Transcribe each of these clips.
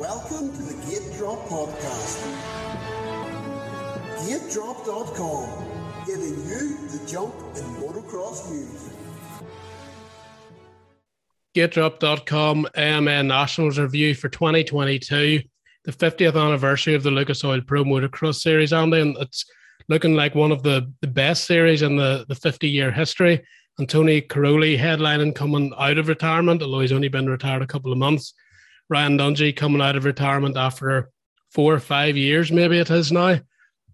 Welcome to the Gate Drop Podcast. GateDrop.com, giving you the jump in motocross news. GateDrop.com AMA Nationals review for 2022, the 50th anniversary of the Lucas Oil Pro Motocross Series, Andy, and it's looking like one of the, the best series in the, the 50 year history. And Tony Cairoli headlining coming out of retirement, although he's only been retired a couple of months. Ryan Dungey coming out of retirement after four or five years, maybe it is now.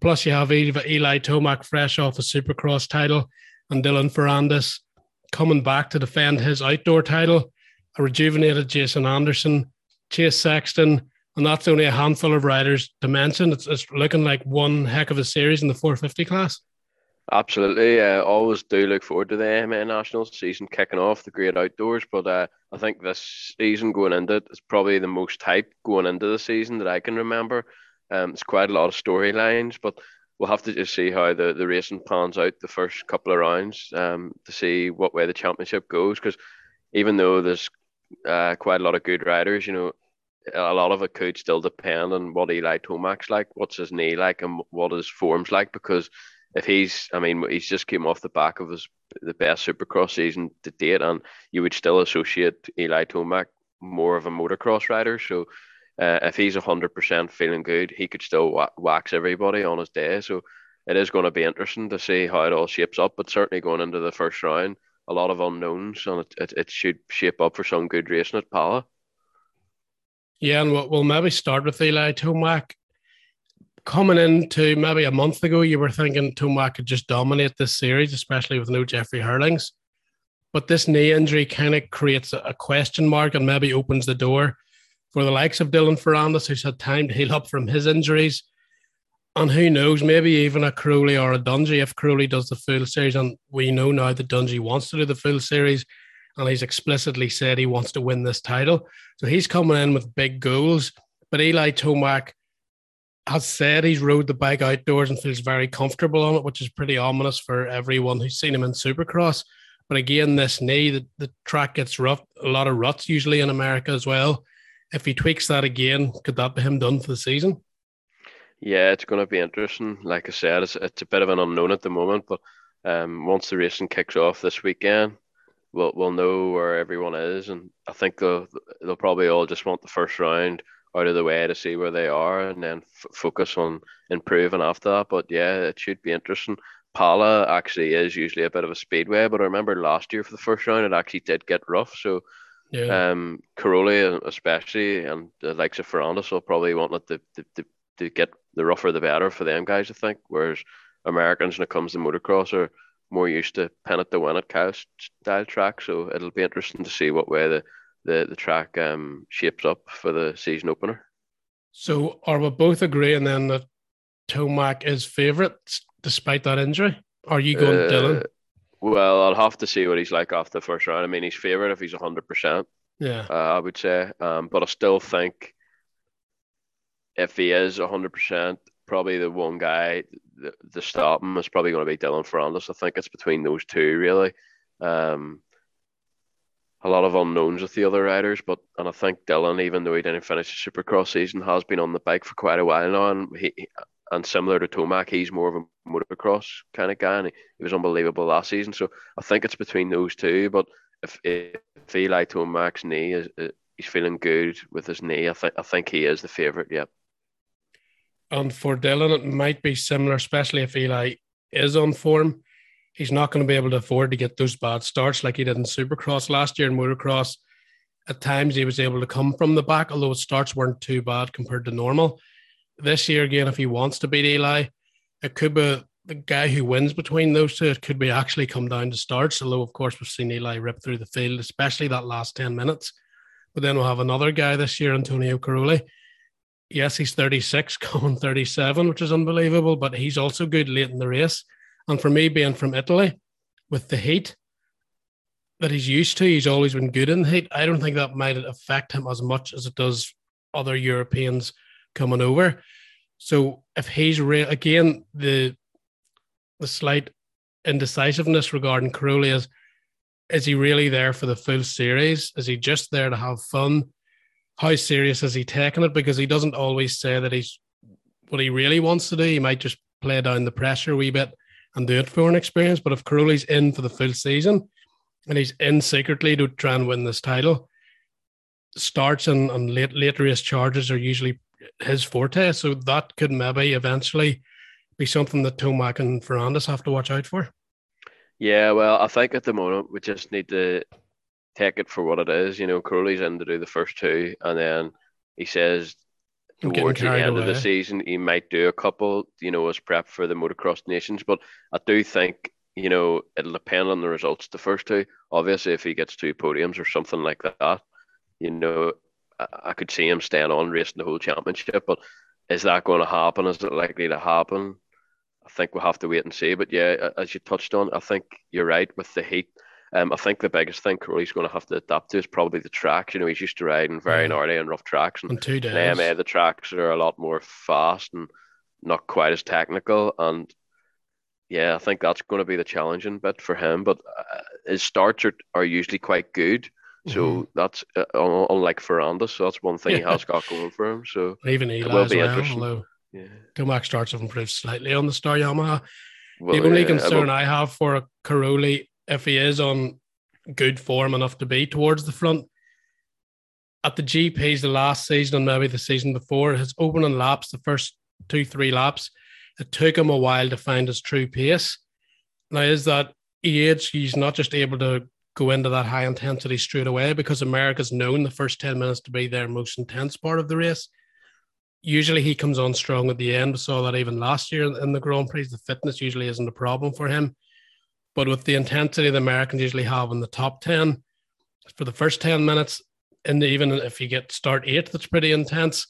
Plus, you have Eli Tomac fresh off a Supercross title, and Dylan Ferrandis coming back to defend his outdoor title. A rejuvenated Jason Anderson, Chase Sexton, and that's only a handful of riders to mention. It's, it's looking like one heck of a series in the 450 class. Absolutely. Uh, always do look forward to the AMA Nationals season kicking off, the great outdoors. But uh, I think this season going into it is probably the most hype going into the season that I can remember. Um, it's quite a lot of storylines, but we'll have to just see how the, the racing pans out the first couple of rounds um, to see what way the championship goes. Because even though there's uh, quite a lot of good riders, you know, a lot of it could still depend on what Eli Tomac's like, what's his knee like, and what his form's like. Because if he's, I mean, he's just came off the back of his the best Supercross season to date, and you would still associate Eli Tomac more of a motocross rider. So uh, if he's hundred percent feeling good, he could still wax everybody on his day. So it is going to be interesting to see how it all shapes up. But certainly going into the first round, a lot of unknowns, and it, it, it should shape up for some good racing at Pala. Yeah, and we'll, we'll maybe start with Eli Tomac coming into maybe a month ago, you were thinking Tomac could just dominate this series, especially with no Jeffrey Herlings. But this knee injury kind of creates a question mark and maybe opens the door for the likes of Dylan Ferrandis, who's had time to heal up from his injuries. And who knows, maybe even a Cairoli or a Dungey if Cairoli does the full series. And we know now that Dungey wants to do the full series and he's explicitly said he wants to win this title. So he's coming in with big goals. But Eli Tomac, has said he's rode the bike outdoors and feels very comfortable on it, which is pretty ominous for everyone who's seen him in Supercross. But again, this knee, the, the track gets rough, a lot of ruts usually in America as well. If he tweaks that again, could that be him done for the season? Yeah, it's going to be interesting. Like I said, it's, it's a bit of an unknown at the moment, but um, once the racing kicks off this weekend, we'll we'll know where everyone is, and I think they'll they'll probably all just want the first round out of the way to see where they are and then f- focus on improving after that. But yeah, it should be interesting. Pala actually is usually a bit of a speedway, but I remember last year for the first round it actually did get rough. So yeah. um Cairoli especially and the likes of Ferrandis will probably want it to, to, to, to get the rougher the better for them guys, I think. Whereas Americans when it comes to motocross are more used to pin it to win it style track. So it'll be interesting to see what way the the the track um, shapes up for the season opener. So, are we both agreeing then that Tomac is favourite despite that injury? Are you going uh, Dylan? Well, I'll have to see what he's like after the first round. I mean, he's favourite if he's hundred percent. Yeah, uh, I would say. Um, but I still think if he is hundred percent, probably the one guy the, the stop him is probably going to be Dylan Ferrandis. I think it's between those two really. Um, a lot of unknowns with the other riders, but and I think Dylan, even though he didn't finish the Supercross season, has been on the bike for quite a while now, and he and similar to Tomac, he's more of a motocross kind of guy, and he, he was unbelievable last season. So I think it's between those two. But if if Eli Tomac's knee is, is he's feeling good with his knee, I think I think he is the favorite. Yeah. And for Dylan, it might be similar, especially if Eli is on form he's not going to be able to afford to get those bad starts like he did in Supercross last year in Motocross. At times he was able to come from the back, although his starts weren't too bad compared to normal. This year, again, if he wants to beat Eli, it could be the guy who wins between those two. It could be actually come down to starts, although, of course, we've seen Eli rip through the field, especially that last 10 minutes. But then we'll have another guy this year, Antonio Cairoli. Yes, he's 36, going 37, which is unbelievable, but he's also good late in the race. And for me, being from Italy, with the heat that he's used to, he's always been good in the heat. I don't think that might affect him as much as it does other Europeans coming over. So if he's real again, the the slight indecisiveness regarding Cairoli is is he really there for the full series? Is he just there to have fun? how serious is he taking it? Because he doesn't always say that he's what he really wants to do. He might just play down the pressure a wee bit and do it for an experience. But if Cairoli's in for the full season and he's in secretly to try and win this title, starts and, and late late race charges are usually his forte. So that could maybe eventually be something that Tomac and Ferrandis have to watch out for. Yeah, well, I think at the moment we just need to take it for what it is. You know, Cairoli's in to do the first two, and then he says towards the end away. of the season he might do a couple, you know, as prep for the motocross nations. But I do think, you know, it'll depend on the results the first two. Obviously, if he gets two podiums or something like that, you know, I, I could see him staying on racing the whole championship. But is that going to happen? Is it likely to happen? I think we'll have to wait and see. But yeah, as you touched on, I think you're right with the heat. Um, I think the biggest thing Cairoli's going to have to adapt to is probably the tracks. You know, he's used to riding very gnarly and rough tracks, and in two days. In AMA, the tracks are a lot more fast and not quite as technical. And yeah, I think that's going to be the challenging bit for him. But uh, his starts are, are usually quite good. So mm-hmm. that's uh, unlike Ferrandis. So that's one thing yeah. he has got going for him. So even Eli will be well, interesting. Although yeah. Tomac starts have improved slightly on the Star Yamaha. Well, the only yeah, concern I have for Cairoli if he is on good form enough to be towards the front. At the GPs the last season and maybe the season before, his opening laps, the first two, three laps, it took him a while to find his true pace. Now, is that age, he's not just able to go into that high intensity straight away because America's known the first 10 minutes to be their most intense part of the race. Usually he comes on strong at the end. We saw that even last year in the Grand Prix. The fitness usually isn't a problem for him. But with the intensity the Americans usually have in the top 10, for the first 10 minutes, and even if you get start eight, that's pretty intense.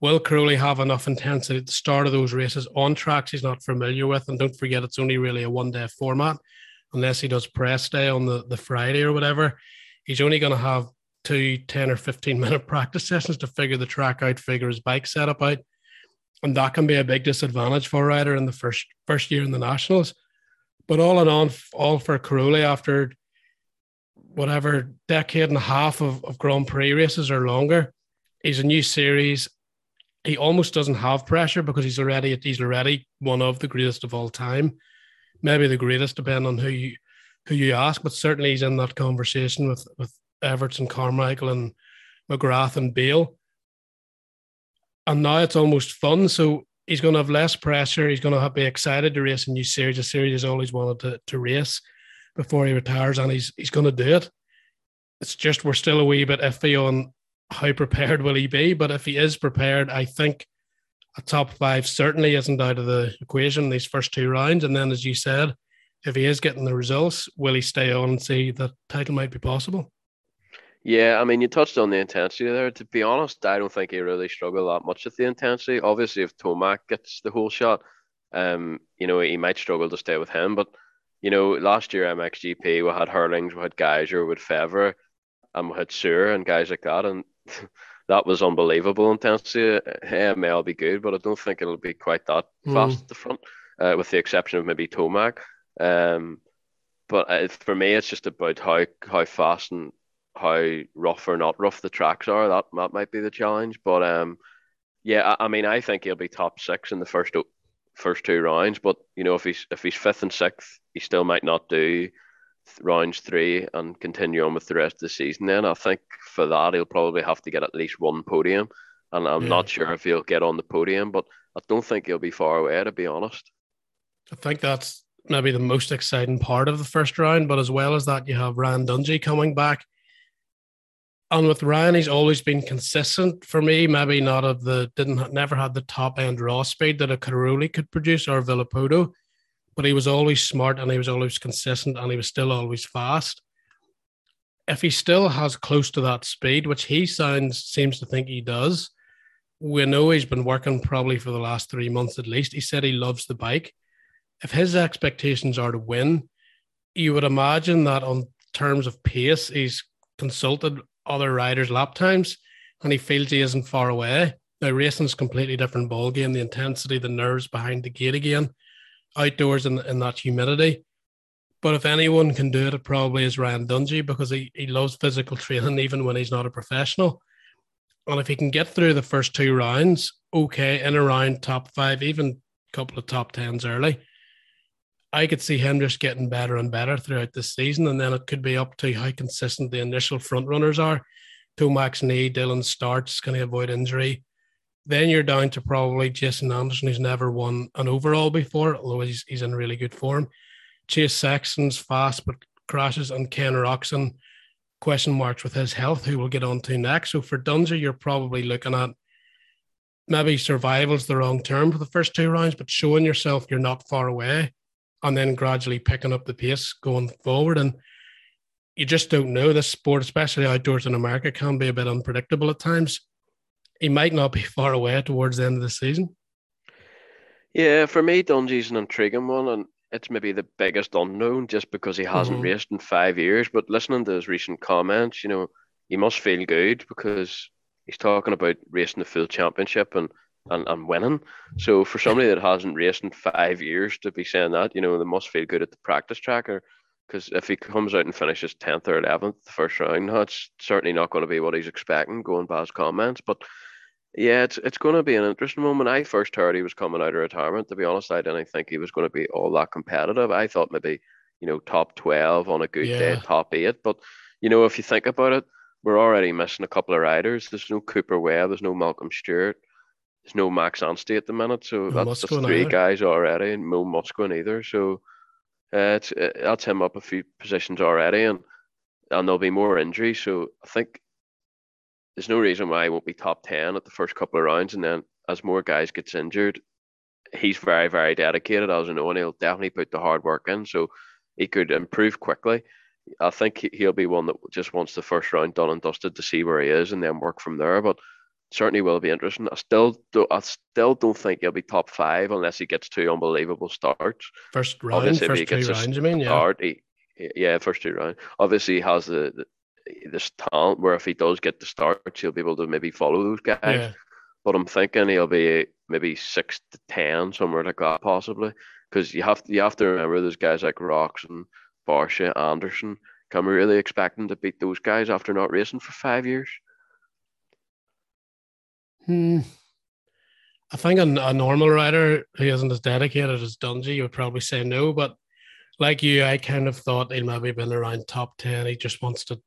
Will Cairoli have enough intensity at the start of those races on tracks he's not familiar with? And don't forget, it's only really a one day format, unless he does press day on the, the Friday or whatever. He's only going to have two 10 or 15 minute practice sessions to figure the track out, figure his bike setup out. And that can be a big disadvantage for a rider in the first first year in the Nationals. But all in all, all for Cairoli after whatever decade and a half of, of Grand Prix races or longer, he's a new series. He almost doesn't have pressure because he's already he's already one of the greatest of all time, maybe the greatest, depending on who you who you ask. But certainly he's in that conversation with with Everts and Carmichael and McGrath and Bayle. And now it's almost fun. So he's going to have less pressure. He's going to have, be excited to race a new series. A series he's always wanted to, to race before he retires, and he's he's going to do it. It's just we're still a wee bit iffy on how prepared will he be. But if he is prepared, I think a top five certainly isn't out of the equation these first two rounds. And then, as you said, if he is getting the results, will he stay on and see that title might be possible? Yeah, I mean, you touched on the intensity there. To be honest, I don't think he really struggled that much with the intensity. Obviously, if Tomac gets the whole shot, um, you know, he might struggle to stay with him. But, you know, last year MXGP, we had Herlings, we had Gajser, we had Febvre, and we had Seewer and guys like that. And that was unbelievable intensity. May all be good, but I don't think it'll be quite that mm. fast at the front, uh, with the exception of maybe Tomac. Um, but uh, for me, it's just about how how fast and how rough or not rough the tracks are. That that might be the challenge. But um, yeah, I, I mean, I think he'll be top six in the first first two rounds. But you know, if he's if he's fifth and sixth, he still might not do rounds three and continue on with the rest of the season. Then I think for that he'll probably have to get at least one podium, and I'm yeah. not sure if he'll get on the podium, but I don't think he'll be far away to be honest. I think that's maybe the most exciting part of the first round, but as well as that, you have Ryan Dungey coming back and with Ryan, he's always been consistent for me. Maybe not of the didn't never had the top end raw speed that a Cairoli could produce or Villopoto, but he was always smart and he was always consistent and he was still always fast. If he still has close to that speed, which he sounds seems to think he does, we know he's been working probably for the last three months at least. He said he loves the bike. If his expectations are to win, you would imagine that on terms of pace, he's consulted other riders' lap times, and he feels he isn't far away. Now, racing's completely different ball game. The intensity, the nerves behind the gate again, outdoors in, in that humidity. But if anyone can do it, it probably is Ryan Dungey because he, he loves physical training even when he's not a professional. And if he can get through the first two rounds, okay, in around top five, even a couple of top tens early, I could see him just getting better and better throughout the season. And then it could be up to how consistent the initial front runners are. Tomac knee, Dylan starts, can he avoid injury? Then you're down to probably Jason Anderson, who's never won an overall before, although he's, he's in really good form. Chase Sexton's fast but crashes, and Ken Roczen, question marks with his health, who we'll get on to next. So for Dungey, you're probably looking at maybe survival's the wrong term for the first two rounds, but showing yourself you're not far away and then gradually picking up the pace going forward. And you just don't know this sport, especially outdoors in America, can be a bit unpredictable at times. He might not be far away towards the end of the season. Yeah, for me, Dungey's an intriguing one, and it's maybe the biggest unknown just because he hasn't mm-hmm. raced in five years. But listening to his recent comments, you know, he must feel good because he's talking about racing the full championship and, and, and winning. So for somebody that hasn't raced in five years to be saying that, you know, they must feel good at the practice tracker. Because if he comes out and finishes 10th or 11th the first round, that's certainly not going to be what he's expecting going by his comments. But yeah, it's it's going to be an interesting moment. I first heard he was coming out of retirement. To be honest, I didn't think he was going to be all that competitive. I thought maybe you know top twelve on a good yeah. day, top eight. But you know, if you think about it, we're already missing a couple of riders. There's no Cooper Webb. There's no Malcolm Stewart. There's no Max Anstie at the minute. So no that's, that's three either. guys already, and Mo Musquin either. So uh, it's uh, that's him up a few positions already, and and there'll be more injuries. So I think there's no reason why he won't be top 10 at the first couple of rounds. And then as more guys gets injured, he's very, very dedicated, as I know, and he'll definitely put the hard work in. So he could improve quickly. I think he'll be one that just wants the first round done and dusted to see where he is and then work from there. But certainly will be interesting. I still do, I still don't think he'll be top five unless he gets two unbelievable starts. First round, Obviously, first two rounds, you mean? Yeah. Start, he, yeah, first two rounds. Obviously, he has the, the this talent where if he does get the start, he'll be able to maybe follow those guys. Yeah. But I'm thinking he'll be maybe six to ten, somewhere like that, possibly. Because you have to, you have to remember there's guys like Roczen, Barcia, Anderson. Can we really expect them to beat those guys after not racing for five years? Hmm. I think a, a normal rider who isn't as dedicated as Dungey would probably say no, but like you, I kind of thought he'd maybe been around top ten. He just wants to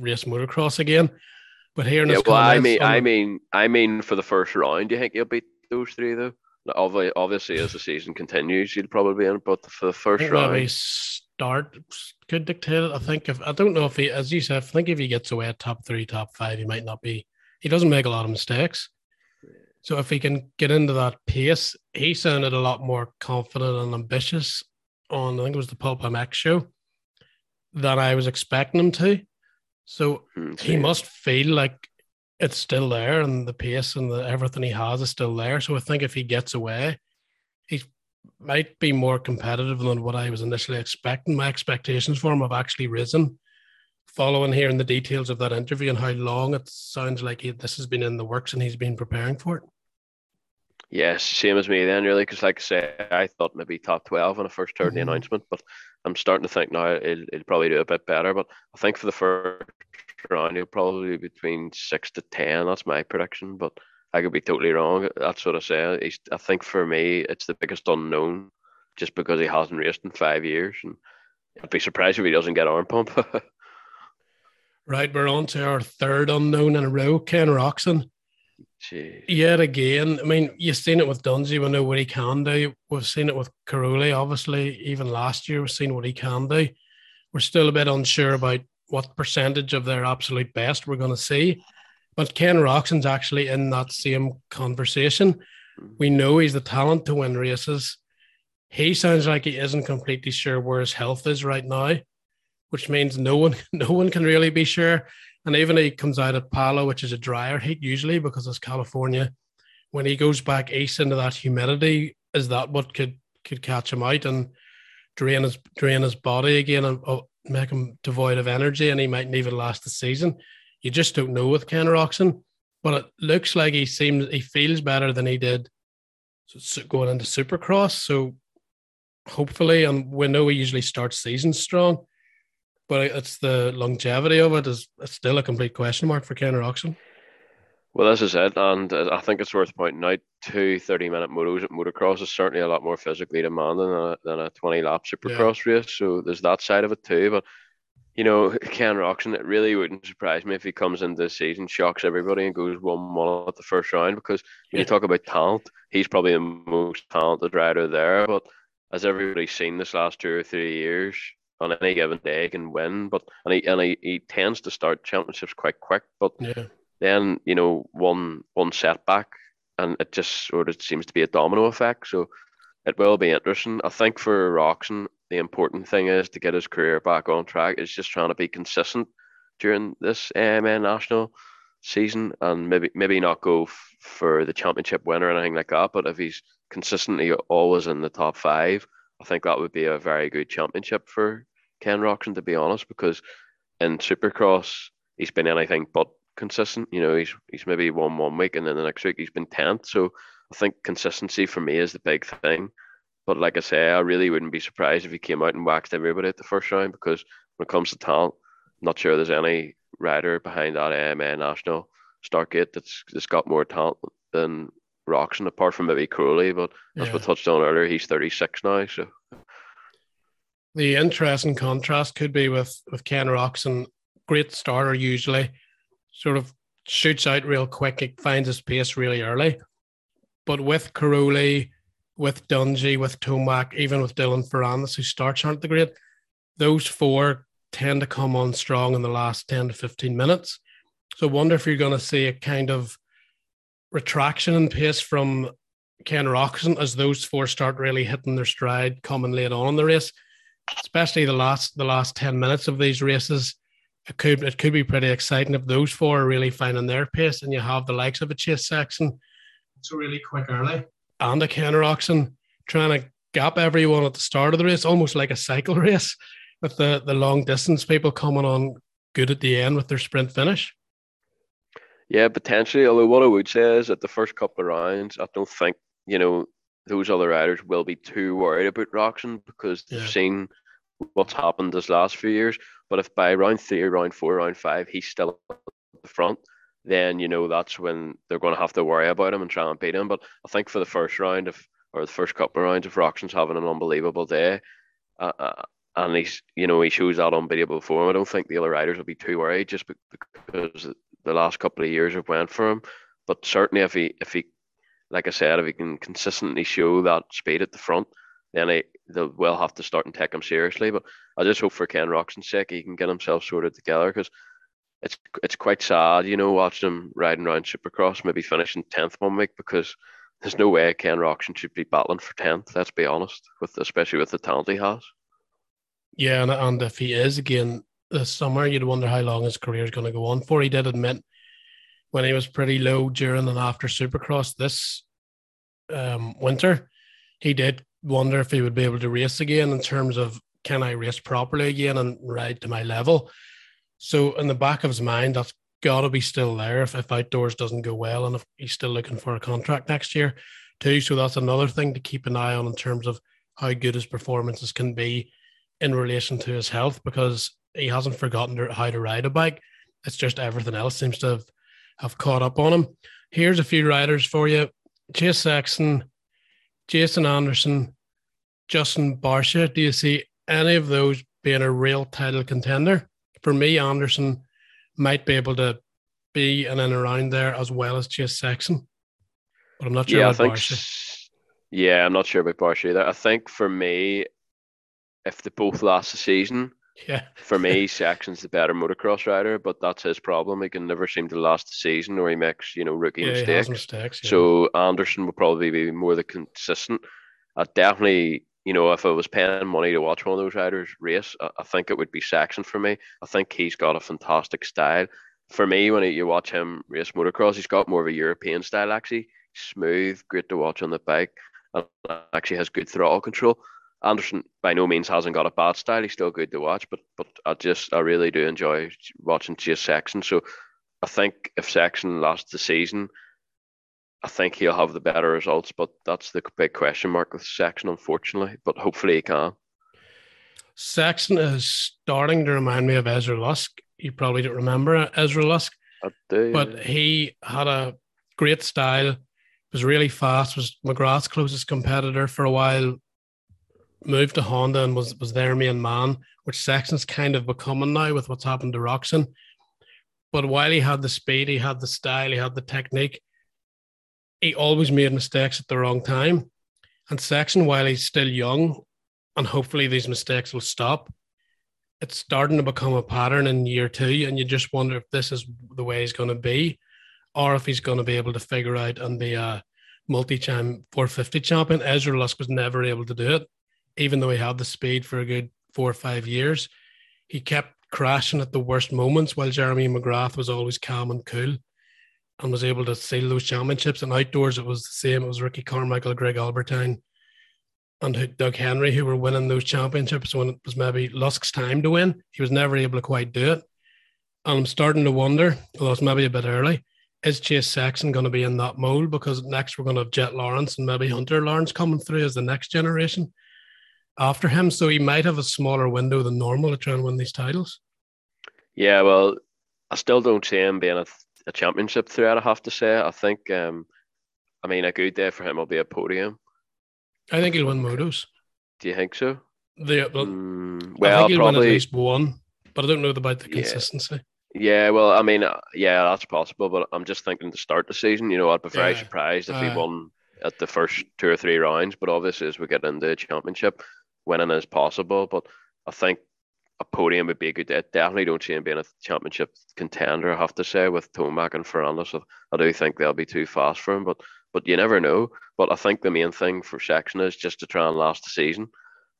race motocross again. But here in yeah, well, I mean, I mean, I mean, for the first round, do you think he'll beat those three though? Obviously, as the season continues, he'll probably be in. But for the first round, maybe start could dictate it. I think if I don't know if he, as you said, I think if he gets away at top three, top five, he might not be. He doesn't make a lot of mistakes. So if he can get into that pace, he sounded a lot more confident and ambitious on I think it was the Pulp MX show than I was expecting him to. So mm, he must feel like it's still there and the pace and the, everything he has is still there. So I think if he gets away, he might be more competitive than what I was initially expecting. My expectations for him have actually risen following here in the details of that interview and how long it sounds like he, this has been in the works and he's been preparing for it. Yes, same as me then, really, because like I say, I thought maybe top 12 when I first heard mm-hmm. the announcement, but I'm starting to think now he'll, he'll probably do a bit better. But I think for the first round, he'll probably be between 6 to 10. That's my prediction, but I could be totally wrong. That's what I say. He's, I think for me, it's the biggest unknown just because he hasn't raced in five years. And I'd be surprised if he doesn't get arm pump. right, we're on to our third unknown in a row, Ken Roczen. Jeez. Yet again, I mean, you've seen it with Dungey. We know what he can do. We've seen it with Cairoli, obviously. Even last year, we've seen what he can do. We're still a bit unsure about what percentage of their absolute best we're going to see. But Ken Roczen's actually in that same conversation. Mm. We know he's the talent to win races. He sounds like he isn't completely sure where his health is right now, which means no one, no one can really be sure. And even he comes out at Pala, which is a drier heat usually because it's California. When he goes back east into that humidity, is that what could could catch him out and drain his drain his body again and uh, make him devoid of energy, and he mightn't even last the season. You just don't know with Ken Roczen, but it looks like he seems he feels better than he did going into Supercross. So hopefully, and we know he usually starts season strong but it's the longevity of it is it's still a complete question mark for Ken Roczen. Well, this is it, and I think it's worth pointing out two 30 minute motos at motocross is certainly a lot more physically demanding than a, than a 20 lap supercross yeah. race. So there's that side of it too. But you know, Ken Roczen, it really wouldn't surprise me if he comes into the season, shocks everybody, and goes one one at the first round. Because when yeah. you talk about talent, he's probably the most talented rider there. But as everybody's seen this last two or three years, on any given day he can win. But and he and he, he tends to start championships quite quick. But yeah then you know one one setback and it just sort of seems to be a domino effect. So it will be interesting. I think for Roczen, the important thing is to get his career back on track. Is just trying to be consistent during this AMA national season and maybe maybe not go f- for the championship win or anything like that. But if he's consistently always in the top five, I think that would be a very good championship for Ken Roczen, to be honest, because in Supercross he's been anything but consistent. You know, he's he's maybe won one week and then the next week he's been tenth. So I think consistency for me is the big thing. But like I say, I really wouldn't be surprised if he came out and waxed everybody at the first round because when it comes to talent, I'm not sure there's any rider behind that AMA national Startgate that's that's got more talent than Roczen, apart from maybe Cairoli. But as yeah. we touched on earlier, he's 36 now. So the interesting contrast could be with with Ken Roczen, great starter usually, sort of shoots out real quick. It finds his pace really early. But with Cairoli, with Dungey, with Tomac, even with Dylan Ferrandis, who starts aren't the great, those four tend to come on strong in the last 10 to 15 minutes. So I wonder if you're going to see a kind of retraction and pace from Ken Roczen as those four start really hitting their stride coming late on in the race, especially the last the last 10 minutes of these races it could it could be pretty exciting if those four are really finding their pace and you have the likes of a Chase Sexton. It's really quick early. And a Ken Roczen trying to gap everyone at the start of the race, almost like a cycle race, with the, the long distance people coming on good at the end with their sprint finish. Yeah, potentially. Although what I would say is that the first couple of rounds, I don't think, you know, those other riders will be too worried about Roczen because they've seen what's happened this last few years. But if by round three, round four, round five, he's still at the front, then you know that's when they're going to have to worry about him and try and beat him. But I think for the first round, if or the first couple of rounds, if Roczen's having an unbelievable day, uh, uh, and he's you know he shows that unbeatable form, I don't think the other riders will be too worried just because the last couple of years have went for him. But certainly if he if he like I said, if he can consistently show that speed at the front, then he, they will have to start and take him seriously. But I just hope for Ken Roczen's sake he can get himself sorted together because it's it's quite sad, you know, watching him riding around Supercross, maybe finishing tenth one week because there's no way Ken Roczen should be battling for tenth. Let's be honest, with especially with the talent he has. Yeah, and, and if he is again this summer, you'd wonder how long his career is going to go on for. He did admit when he was pretty low during and after Supercross this um, winter, he did wonder if he would be able to race again in terms of can I race properly again and ride to my level. So in the back of his mind, that's got to be still there if, if outdoors doesn't go well and if he's still looking for a contract next year too. So that's another thing to keep an eye on in terms of how good his performances can be in relation to his health because he hasn't forgotten how to ride a bike. It's just everything else seems to have, have caught up on him. Here's a few riders for you. Chase Sexton, Jason Anderson, Justin Barcia, do you see any of those being a real title contender? For me, Anderson might be able to be in and around there as well as Chase Sexton. But I'm not sure yeah, about I think, Barcia. Yeah, I'm not sure about Barcia either. I think for me, if they both last the season, yeah. for me, Sexton's the better motocross rider, but that's his problem. He can never seem to last the season or he makes, you know, rookie yeah, mistakes. mistakes yeah. So Anderson will probably be more the consistent. I definitely you know, if I was paying money to watch one of those riders race, I, I think it would be Sexton for me. I think he's got a fantastic style. For me, when you watch him race motocross, he's got more of a European style actually. Smooth, great to watch on the bike, and actually has good throttle control. Anderson by no means hasn't got a bad style. He's still good to watch, but but I just I really do enjoy watching Chase Sexton. So I think if Sexton lasts the season, I think he'll have the better results, but that's the big question mark with Sexton, unfortunately. But hopefully he can. Sexton is starting to remind me of Ezra Lusk. You probably don't remember Ezra Lusk. I Do, but he had a great style. Was really fast. Was McGrath's closest competitor for a while. Moved to Honda and was was their main man, which Sexton's kind of becoming now with what's happened to Roczen. But while he had the speed, he had the style, he had the technique, he always made mistakes at the wrong time. And Sexton, while he's still young, and hopefully these mistakes will stop, it's starting to become a pattern in year two. And you just wonder if this is the way he's going to be, or if he's going to be able to figure out and be a multi time 450 champion. Ezra Lusk was never able to do it, even though he had the speed for a good four or five years. He kept crashing at the worst moments while Jeremy McGrath was always calm and cool and was able to seal those championships. And outdoors, it was the same. It was Ricky Carmichael, Greg Albertyn, and Doug Henry who were winning those championships when it was maybe Lusk's time to win. He was never able to quite do it. And I'm starting to wonder, although it's maybe a bit early, is Chase Sexton going to be in that mold? Because next we're going to have Jett Lawrence and maybe Hunter Lawrence coming through as the next generation after him. So he might have a smaller window than normal to try and win these titles. Yeah, well, I still don't see him being a, a championship threat. I have to say, I think, um, I mean, a good day for him will be a podium. I think he'll win motos. Do you think so? The, well, mm, well, I think he'll probably, win at least one, but I don't know about the consistency. Yeah, yeah well, I mean, uh, yeah, that's possible, but I'm just thinking to start the season. You know, I'd be very yeah. surprised if uh, he won at the first two or three rounds. But obviously, as we get into the championship, winning is possible. But I think a podium would be a good day. Definitely don't see him being a championship contender. I have to say with Tomac and Ferrandis, I, I do think they'll be too fast for him. But but you never know. But I think the main thing for Sexton is just to try and last the season,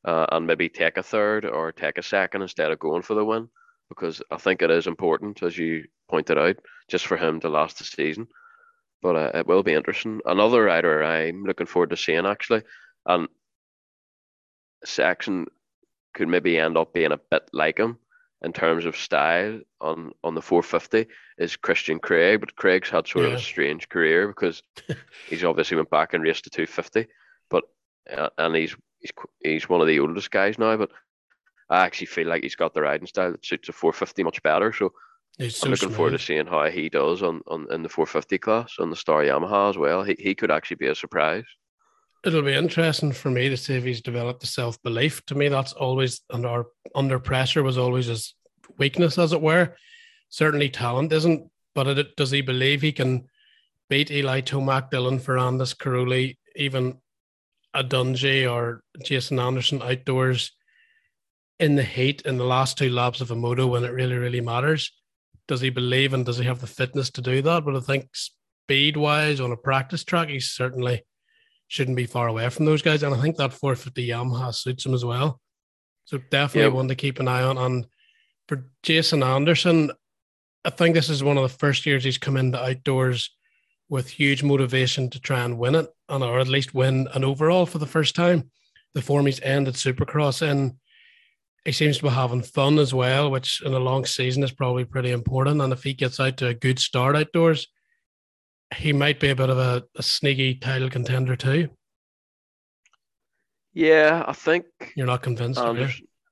uh, and maybe take a third or take a second instead of going for the win, because I think it is important, as you pointed out, just for him to last the season. But uh, it will be interesting. Another rider I'm looking forward to seeing actually, and Sexton could maybe end up being a bit like him in terms of style on on the 450 is Christian Craig, but Craig's had sort yeah. of a strange career because he's obviously went back and raced to 250, but uh, and he's he's he's one of the oldest guys now, but I actually feel like he's got the riding style that suits a 450 much better. So he's I'm looking forward to seeing how he does on, on in the 450 class on the Star Yamaha as well. He he could actually be a surprise it'll be interesting for me to see if he's developed the self belief. To me, that's always under under pressure was always his weakness, as it were. Certainly, talent isn't, but it, does he believe he can beat Eli Tomac, Dylan Ferrandis, Cairoli, even a Dungey or Jason Anderson outdoors in the heat in the last two laps of a moto when it really, really matters? Does he believe and does he have the fitness to do that? But I think speed wise on a practice track, he's certainly shouldn't be far away from those guys. And I think that 450 Yamaha suits him as well. So definitely one to keep an eye on. And for Jason Anderson, I think this is one of the first years he's come into outdoors with huge motivation to try and win it, and or at least win an overall for the first time. The form he's ended Supercross in, he seems to be having fun as well, which in a long season is probably pretty important. And if he gets out to a good start outdoors, he might be a bit of a, a sneaky title contender too. Yeah, I think you're not convinced. Um,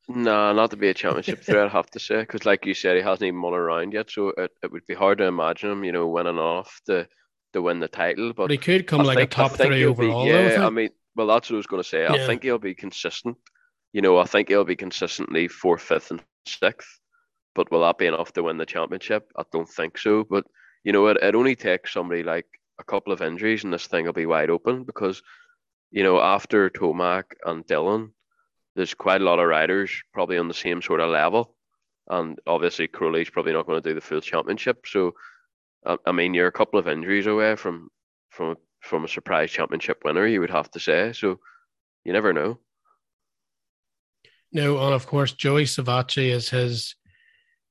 no, not to be a championship threat, I have to say, because like you said, he hasn't even won around yet, so it, it would be hard to imagine him, you know, winning off to to win the title. But, but he could come I like think, a top three overall. Be, yeah, though, I, I mean, well, that's what I was going to say. Yeah. I think he'll be consistent. You know, I think he'll be consistently fourth, fifth, and sixth. But will that be enough to win the championship? I don't think so. But you know, it, it only takes somebody like a couple of injuries and this thing will be wide open because, you know, after Tomac and Dylan, there's quite a lot of riders probably on the same sort of level. And obviously, Cairoli's probably not going to do the full championship. So, I mean, you're a couple of injuries away from from from a surprise championship winner, you would have to say. So, you never know. No, and of course, Joey Savatgy is his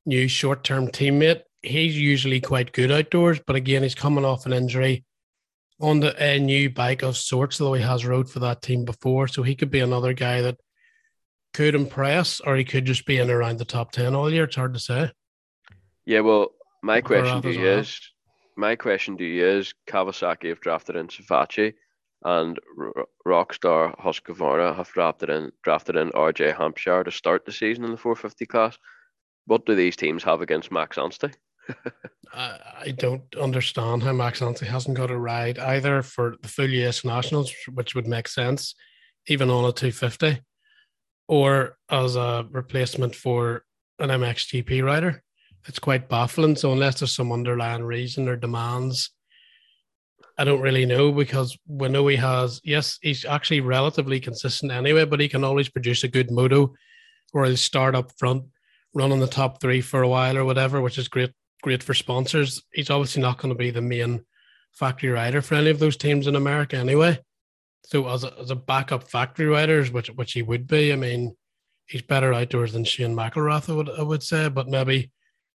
new short term teammate he's usually quite good outdoors, but again, he's coming off an injury on the a new bike of sorts, though he has rode for that team before. So he could be another guy that could impress, or he could just be in around the top 10 all year. It's hard to say. Yeah, well, my question to you is my question to you is Kawasaki have drafted in Savatgy and R- Rockstar Husqvarna have drafted in drafted in RJ Hampshire to start the season in the 450 class. What do these teams have against Max Anstie? I, don't understand how Max Anstie hasn't got a ride either for the full US Nationals, which would make sense, even on a 250, or as a replacement for an MXGP rider. It's quite baffling. So unless there's some underlying reason or demands, I don't really know because we know he has, yes, he's actually relatively consistent anyway, but he can always produce a good moto or he'll start up front, run on the top three for a while or whatever, which is great great for sponsors. He's obviously not going to be the main factory rider for any of those teams in America anyway. So as a, as a backup factory rider, which which he would be, I mean, he's better outdoors than Shane McElrath, I would I would say. But maybe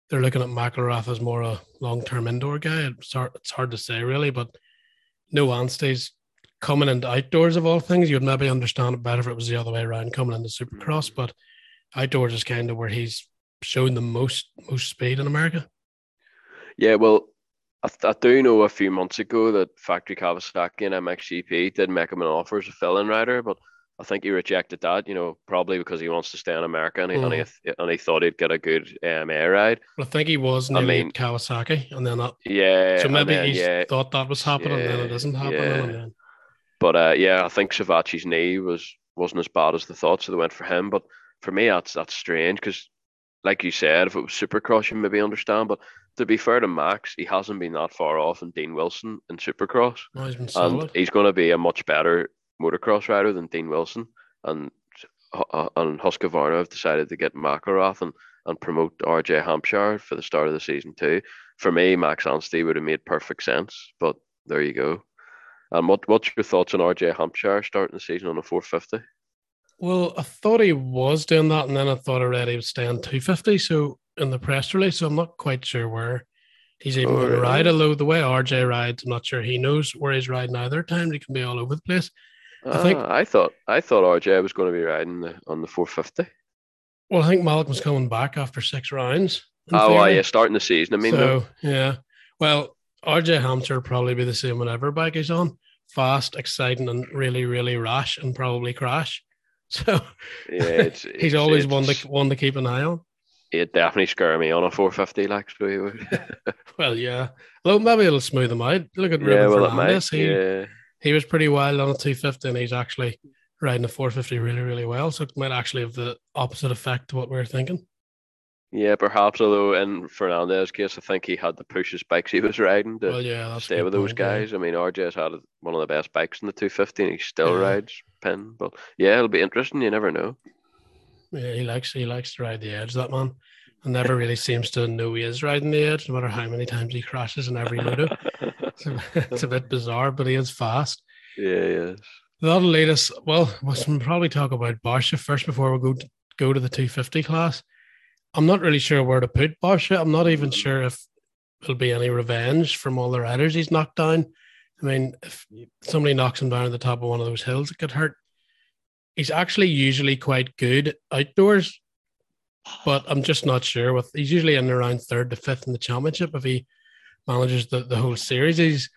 they're looking at McElrath as more a long term indoor guy. It's hard, it's hard to say really, but no Anstie's coming into outdoors of all things. You'd maybe understand it better if it was the other way around coming into Supercross, but outdoors is kind of where he's shown the most most speed in America. Yeah, well, I, I, do know a few months ago that Factory Kawasaki and MXGP did make him an offer as a fill-in rider, but I think he rejected that. You know, probably because he wants to stay in America and he, mm. and, he mm. and he thought he'd get a good AMA ride. Well, I think he was I mean, Kawasaki, and then that, yeah. So maybe he yeah, thought that was happening, yeah, and then it isn't happening. Yeah. Then... But uh, yeah, I think Savatgy's knee was wasn't as bad as they thought, so they went for him. But for me, that's that's strange because, like you said, if it was Supercross, you maybe understand. But to be fair to Max, he hasn't been that far off in Dean Wilson in Supercross. He's solid. And he's going to be a much better motocross rider than Dean Wilson. And uh, and Husqvarna have decided to get McElrath and, and promote RJ Hampshire for the start of the season too. For me, Max Anstie would have made perfect sense, but there you go. And what what's your thoughts on RJ Hampshire starting the season on a 450? Well, I thought he was doing that, and then I thought already he was staying 250. So in the press release, so I'm not quite sure where he's even oh, going to ride. Although the way RJ rides, I'm not sure he knows where he's riding either. Time he can be all over the place. I think ah, I thought I thought RJ was going to be riding the, on the 450. Well, I think Malcolm's coming back after six rounds. Oh, well, yeah, starting the season. I mean, so yeah. Well, RJ Hampshire will probably be the same whenever bike he's on. Fast, exciting, and really, really rash, and probably crash. So yeah, it's, he's it's, always it's, one to one to keep an eye on it definitely scare me on a 450 like so he would. well, yeah. Well, maybe it'll smooth him out. Look at yeah, Ruben well, Fernandez. He, yeah. he was pretty wild on a 250 and he's actually riding a 450 really, really well. So it might actually have the opposite effect to what we are thinking. Yeah, perhaps. Although in Fernandez's case, I think he had to push his bikes he was riding to well, yeah, stay with those guys. Yeah. I mean, RJ's had one of the best bikes in the 250, and he still yeah. rides pin. But yeah, it'll be interesting. You never know. Yeah, he likes he likes to ride the edge. That man, and never really seems to know he is riding the edge, no matter how many times he crashes in every moto. it's, a, it's a bit bizarre, but he is fast. Yeah, yes. That'll lead us. Well, we'll probably talk about Barcia first before we go to, go to the 250 class. I'm not really sure where to put Barcia. I'm not even sure if there'll be any revenge from all the riders he's knocked down. I mean, if somebody knocks him down at the top of one of those hills, it could hurt he's actually usually quite good outdoors, but I'm just not sure. With he's usually in around third to fifth in the championship if he manages the, the whole series. He's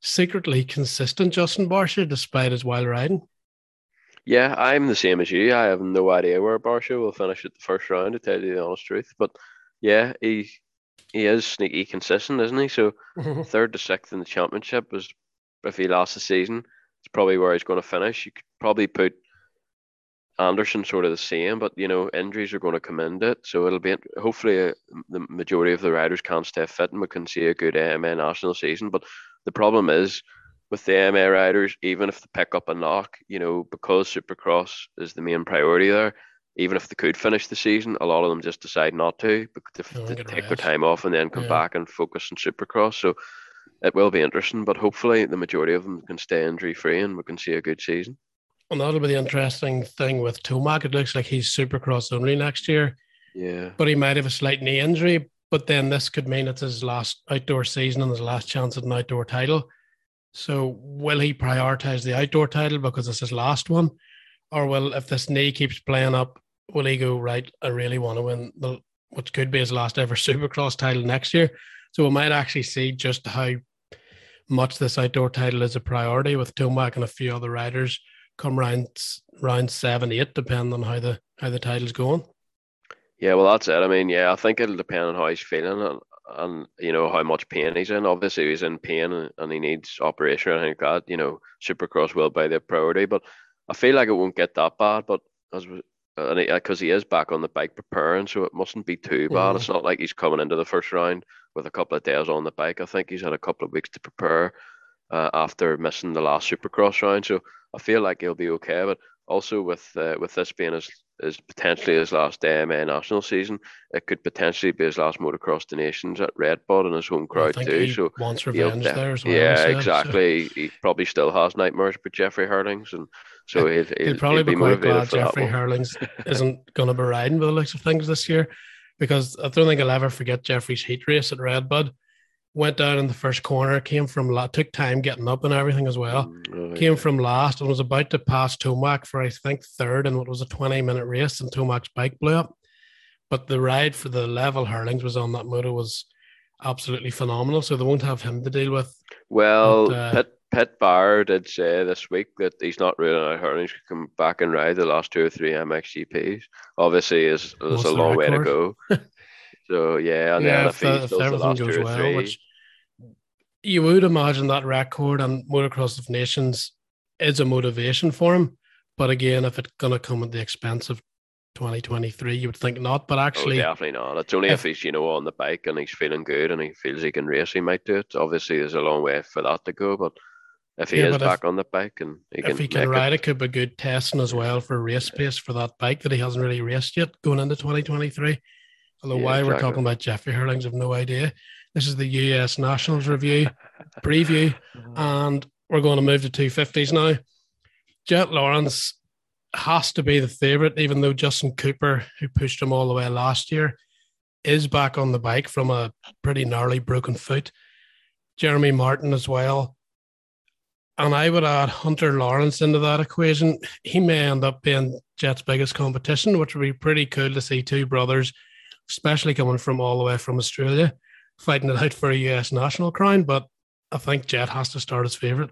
secretly consistent, Justin Barcia, despite his wild riding. Yeah, I'm the same as you. I have no idea where Barcia will finish at the first round, to tell you the honest truth. But yeah, he he is sneaky consistent, isn't he? So third to sixth in the championship was if he lost the season, it's probably where he's going to finish. You could probably put Anderson sort of the same, but you know injuries are going to come into it, so it'll be hopefully uh, the majority of the riders can stay fit and we can see a good AMA national season. But the problem is with the AMA riders, even if they pick up a knock, you know because Supercross is the main priority there. Even if they could finish the season, a lot of them just decide not to, to, to take their time off and then come yeah. back and focus on Supercross. So it will be interesting, but hopefully the majority of them can stay injury free and we can see a good season. And that'll be the interesting thing with Tomac. It looks like he's supercross only next year. Yeah. But he might have a slight knee injury. But then this could mean it's his last outdoor season and his last chance at an outdoor title. So will he prioritize the outdoor title because it's his last one? Or will if this knee keeps playing up, will he go, right, I really want to win the which could be his last ever supercross title next year? So we might actually see just how much this outdoor title is a priority with Tomac and a few other riders come round round seven, eight, depending on how the how the title's going. Yeah, well, that's it. I mean, yeah, I think it'll depend on how he's feeling. and and you know how much pain he's in. Obviously, he's in pain and, and he needs operation or anything like that. You know, Supercross will be the priority, but I feel like it won't get that bad. But as because he is back on the bike preparing, so it mustn't be too bad. Mm. It's not like he's coming into the first round with a couple of days on the bike. I think he's had a couple of weeks to prepare uh, after missing the last Supercross round, so I feel like he'll be okay. But also with uh, with this being his, his potentially his last AMA national season, it could potentially be his last motocross the nations at Red Bud and his home crowd too. so wants revenge there as well. Yeah, exactly. So. He probably still has nightmares about Jeffrey Herlings, and so he'll, he'll, he'll probably be, be quite glad Jeffrey Herlings isn't going to be riding with the looks of things this year, because I don't think I'll ever forget Jeffrey's heat race at Red Bud went down in the first corner, came from lot. took time getting up and everything as well. Mm, oh, came yeah. from last and was about to pass Tomac for I think third in what was a 20 minute race, and Tomac's bike blew up. But the ride for the level Herlings was on that motor was absolutely phenomenal. So they won't have him to deal with. Well, but, uh, Pit, Pit Beirer did say this week that he's not ruling out Herlings could come back and ride the last two or three MXGPs. Obviously, is there's a long way to go. So yeah, and yeah, if, the, if everything goes well, which you would imagine that record and motocross of nations is a motivation for him. But again, if it's gonna come at the expense of 2023, you would think not. But oh, actually, oh, definitely not. It's only if, if, he's you know on the bike and he's feeling good and he feels he can race, he might do it. Obviously, there's a long way for that to go, but if he yeah, is back if, on the bike and he if he can ride it, it, could be good testing as well for race pace for that bike that he hasn't really raced yet going into 2023. Although yeah, why exactly. we're talking about Jeffrey Herlings, I've no idea. This is the US Nationals review preview, uh-huh. and we're going to move to 250s now. Jett Lawrence has to be the favourite, even though Justin Cooper, who pushed him all the way last year, is back on the bike from a pretty gnarly broken foot. Jeremy Martin as well. And I would add Hunter Lawrence into that equation. He may end up being Jett's biggest competition, which would be pretty cool to see two brothers especially coming from all the way from Australia, fighting it out for a US national crown. But I think Jett has to start as favourite.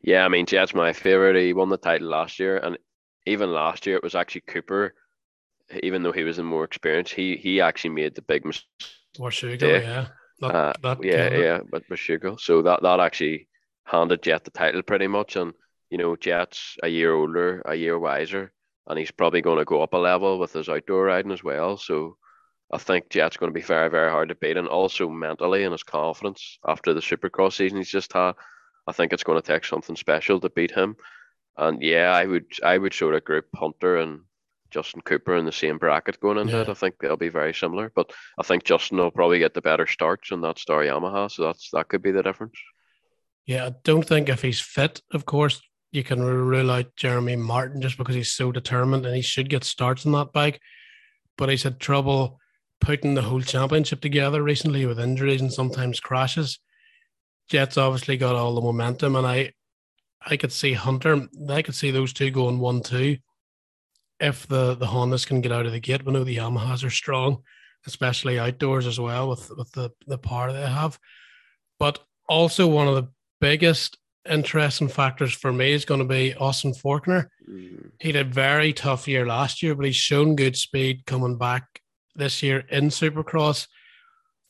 Yeah, I mean, Jett's my favourite. He won the title last year, and even last year it was actually Cooper. Even though he was in more experience, he he actually made the big mistake. Sugar, yeah. That, uh, that yeah, yeah, but Sugar. So that that actually handed Jett the title pretty much, and you know, Jett's a year older, a year wiser and he's probably going to go up a level with his outdoor riding as well. So I think Jett's going to be very, very hard to beat, and also mentally and his confidence after the Supercross season he's just had. I think it's going to take something special to beat him. And yeah, I would, I would sort of group Hunter and Justin Cooper in the same bracket going into yeah. it. I think they'll be very similar, but I think Justin will probably get the better starts in that Star Yamaha, so that's that could be the difference. Yeah, I don't think if he's fit, of course, you can rule out Jeremy Martin just because he's so determined and he should get starts on that bike. But he's had trouble putting the whole championship together recently with injuries and sometimes crashes. Jett's obviously got all the momentum, and I, I could see Hunter. I could see those two going one two. If the the Hondas can get out of the gate, we know the Yamahas are strong, especially outdoors as well with with the the power they have. But also one of the biggest interesting factors for me is going to be Austin Forkner. Mm. He had a very tough year last year, but he's shown good speed coming back this year in Supercross.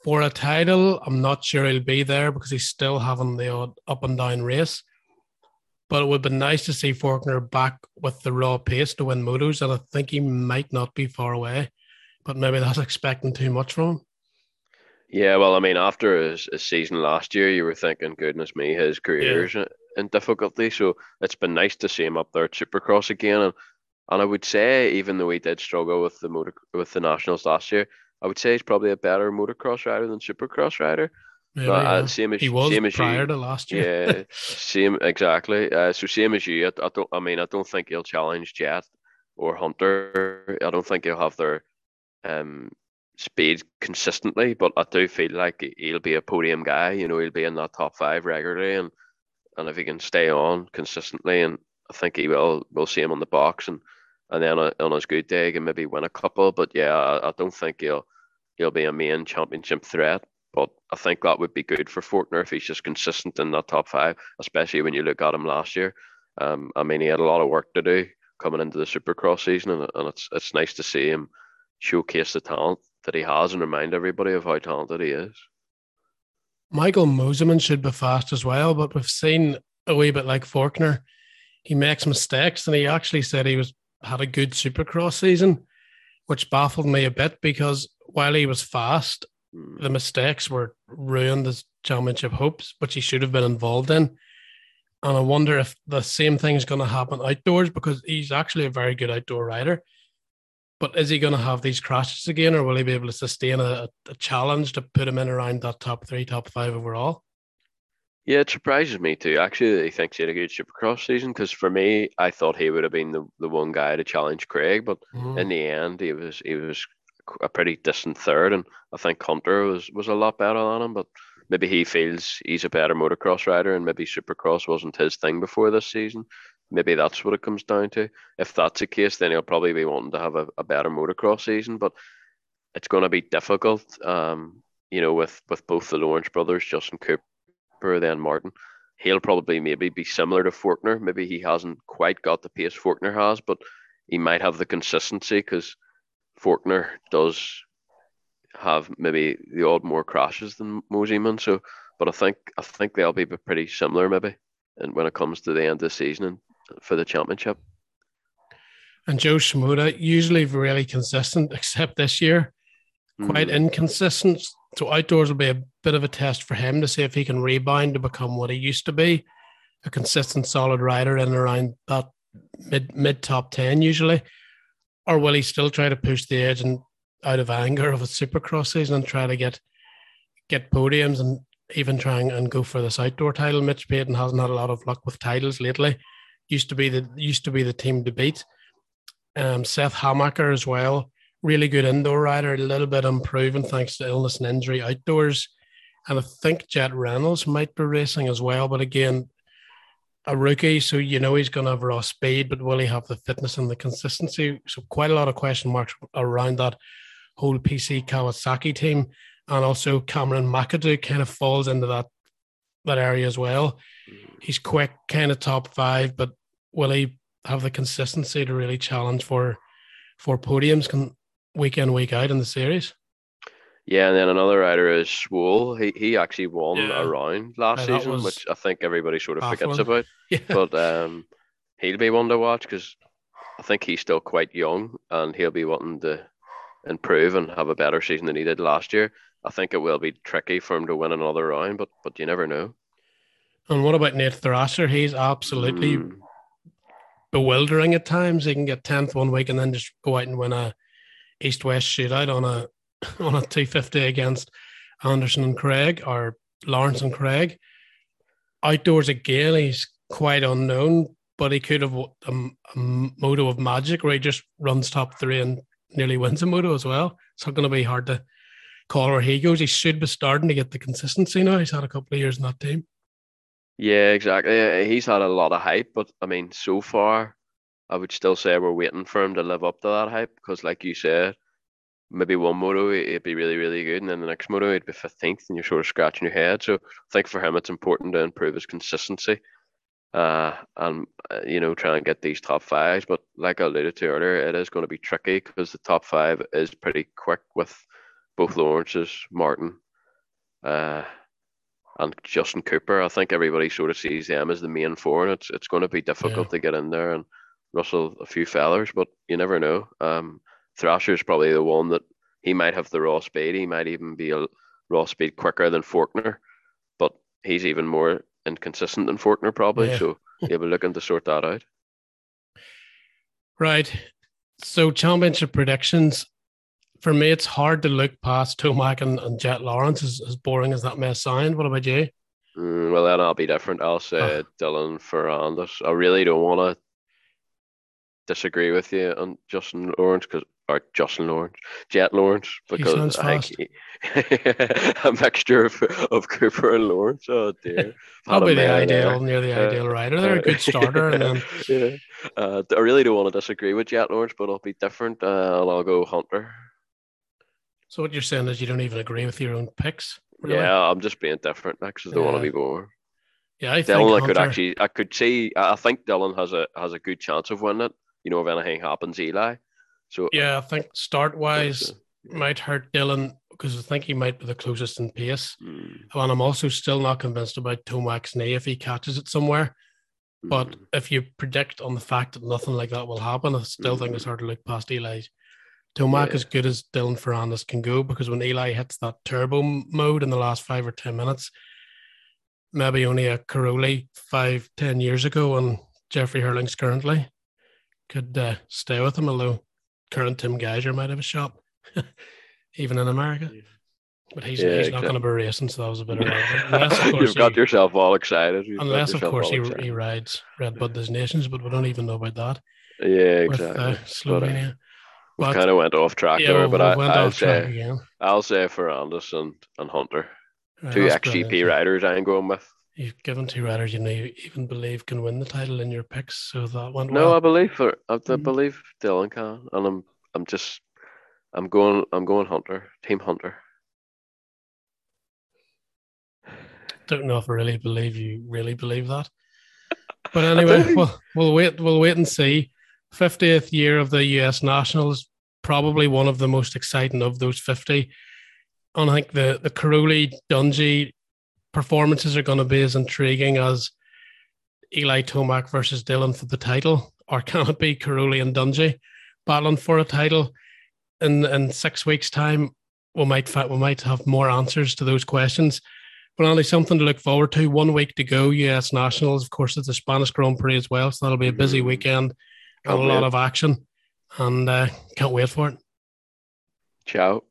For a title, I'm not sure he'll be there because he's still having the odd up and down race. But it would be nice to see Forkner back with the raw pace to win motos, and I think he might not be far away. But maybe that's expecting too much from him. Yeah, well, I mean, after his, his season last year, you were thinking, goodness me, his career's yeah. in difficulty. So it's been nice to see him up there at Supercross again. And and I would say, even though he did struggle with the motor with the nationals last year, I would say he's probably a better motocross rider than Supercross rider. Yeah, but, uh, same as he was same as prior you. to last year. Yeah, same exactly. Uh, so same as you. I, I don't. I mean, I don't think he'll challenge Jett or Hunter. I don't think he'll have their um speed consistently, but I do feel like he'll be a podium guy. You know, he'll be in that top five regularly, and and if he can stay on consistently, and I think he will, we'll see him on the box, and and then on his good day, he can maybe win a couple. But yeah, I, I don't think he'll he'll be a main championship threat. But I think that would be good for Forkner if he's just consistent in that top five, especially when you look at him last year. Um, I mean, he had a lot of work to do coming into the Supercross season, and, and it's it's nice to see him showcase the talent that he has and remind everybody of how talented he is. Michael Mosiman should be fast as well, but we've seen a wee bit like Forkner. He makes mistakes, and he actually said he was had a good Supercross season, which baffled me a bit because while he was fast, Mm. the mistakes were ruined his championship hopes, which he should have been involved in. And I wonder if the same thing is going to happen outdoors because he's actually a very good outdoor rider. But is he going to have these crashes again, or will he be able to sustain a, a challenge to put him in around that top three, top five overall? Yeah, it surprises me too. Actually, he thinks he had a good Supercross season because for me, I thought he would have been the, the one guy to challenge Craig, but Mm. in the end, he was he was a pretty distant third, and I think Hunter was was a lot better than him. But maybe he feels he's a better motocross rider, and maybe Supercross wasn't his thing before this season. Maybe that's what it comes down to. If that's the case, then he'll probably be wanting to have a, a better motocross season. But it's going to be difficult, um, you know, with with both the Lawrence brothers, Justin Cooper, then Martin. He'll probably maybe be similar to Forkner. Maybe he hasn't quite got the pace Forkner has, but he might have the consistency because Forkner does have maybe the odd more crashes than Mosiman. So, but I think I think they'll be pretty similar maybe, and when it comes to the end of the season and for the championship. And Jo Shimoda, usually really consistent, except this year, quite Mm. inconsistent. So outdoors will be a bit of a test for him to see if he can rebound to become what he used to be, a consistent, solid rider in and around that mid mid top ten usually, or will he still try to push the edge and out of anger of a Supercross season and try to get get podiums and even trying and go for this outdoor title? Mitch Payton hasn't had a lot of luck with titles lately. Used to be the used to be the team to beat. Um, Seth Hamaker as well really good indoor rider, a little bit improving thanks to illness and injury outdoors. And I think Jett Reynolds might be racing as well, but again, a rookie, so you know he's going to have raw speed, but will he have the fitness and the consistency? So quite a lot of question marks around that whole PC Kawasaki team, and also Cameron McAdoo kind of falls into that that area as well. He's quick, kind of top five, but will he have the consistency to really challenge for for podiums? Can week in week out in the series. Yeah, and then another rider is Swoll. He he actually won Yeah. a round last Yeah, season, which I think everybody sort of forgets baffling. about. Yeah, But um, he'll be one to watch because I think he's still quite young and he'll be wanting to improve and have a better season than he did last year. I think it will be tricky for him to win another round, but but you never know. and what about Nate Thrasher? He's absolutely Mm, bewildering at times. He can get tenth one week and then just go out and win a east west shootout on a on a two fifty against Anderson and Craig or Lawrence and Craig. Outdoors again, he's quite unknown, but he could have a, a moto of magic where he just runs top three and nearly wins a moto as well. It's not going to be hard to call where he should be starting to get the consistency now. He's had a couple of years in that team. Yeah, exactly. Uh, He's had a lot of hype, but I mean, so far, I would still say we're waiting for him to live up to that hype because, like you said, maybe one moto it'd be really, really good, and then the next moto it'd be fifteenth, and you're sort of scratching your head. So I think for him, it's important to improve his consistency, uh, and uh, you know, try and get these top fives. But like I alluded to earlier, it is going to be tricky because the top five is pretty quick with both Lawrence's, Martin, uh, and Justin Cooper. I think everybody sort of sees them as the main four, and it's it's going to be difficult to get in there and rustle a few fellers, but you never know. Um, Thrasher's probably the one that he might have the raw speed. He might even be a raw speed quicker than Forkner, but he's even more inconsistent than Forkner probably. Yeah. So he'll be looking to sort that out. Right. So championship predictions. For me, it's hard to look past Tomac and, and Jett Lawrence, as, as boring as that may sound. What about you? Mm, well, then I'll be different. I'll say Oh. Dylan Ferrandis. I really don't want to disagree with you on Justin Lawrence because or Justin Lawrence, Jett Lawrence, because I think he- a mixture of, of Cooper and Lawrence. Oh dear, Probably the ideal, there. near the Uh, ideal rider. They're a good starter, and then yeah. Uh, I really don't want to disagree with Jett Lawrence, but I'll be different. Uh, and I'll go Hunter. So what you're saying is you don't even agree with your own picks. really? Yeah, I'm just being different because I don't want Yeah. to be boring. yeah. I think Dylan, I could actually, I could see, I think Dylan has a has a good chance of winning it. You know, if anything happens, Eli. So Yeah, I think start wise, might hurt Dylan because I think he might be the closest in pace. Mm. And I'm also still not convinced about Tomac's knee if he catches it somewhere. But Mm. if you predict on the fact that nothing like that will happen, I still think it's hard to look past Eli. Tomac, Yeah. as good as Dylan Ferrandis can go, because when Eli hits that turbo mode in the last five or 10 minutes, maybe only a Cairoli five, 10 years ago, and Jeffrey Herlings currently could uh, stay with him, although current Tim Gajser might have a shot, even in America. But he's, Yeah, he's not going to be racing, so that was a bit of unless, of You've got he- yourself all excited. You've unless of course he, excited. he rides Red Bud Nations, but we don't even know about that Yeah, with exactly. uh, But, uh, Slovenia. We kind of went off track yeah, there, but I, I'll say again. I'll say Ferrandis and, and Hunter, Right, two XGP riders. I'm going with. You've given two riders you know you even believe can win the title in your picks, so that went No, well. I believe for I, Mhm. believe Dylan can, and I'm I'm just I'm going I'm going Hunter, Team Hunter. Don't know if I really believe you really believe that. But anyway, we'll, we'll wait. We'll wait and see. Fiftieth year of the U.S. Nationals, probably one of the most exciting of those fifty. And I think the the Cairoli Dungey performances are going to be as intriguing as Eli Tomac versus Dylan for the title, or can it be Cairoli and Dungey battling for a title in in six weeks' time? We might we might have more answers to those questions. But only something to look forward to. One week to go. US Nationals, of course, it's the Spanish Grand Prix as well, so that'll be a busy Mhm. weekend Can't and a lot of action. And uh, can't wait for it. Ciao.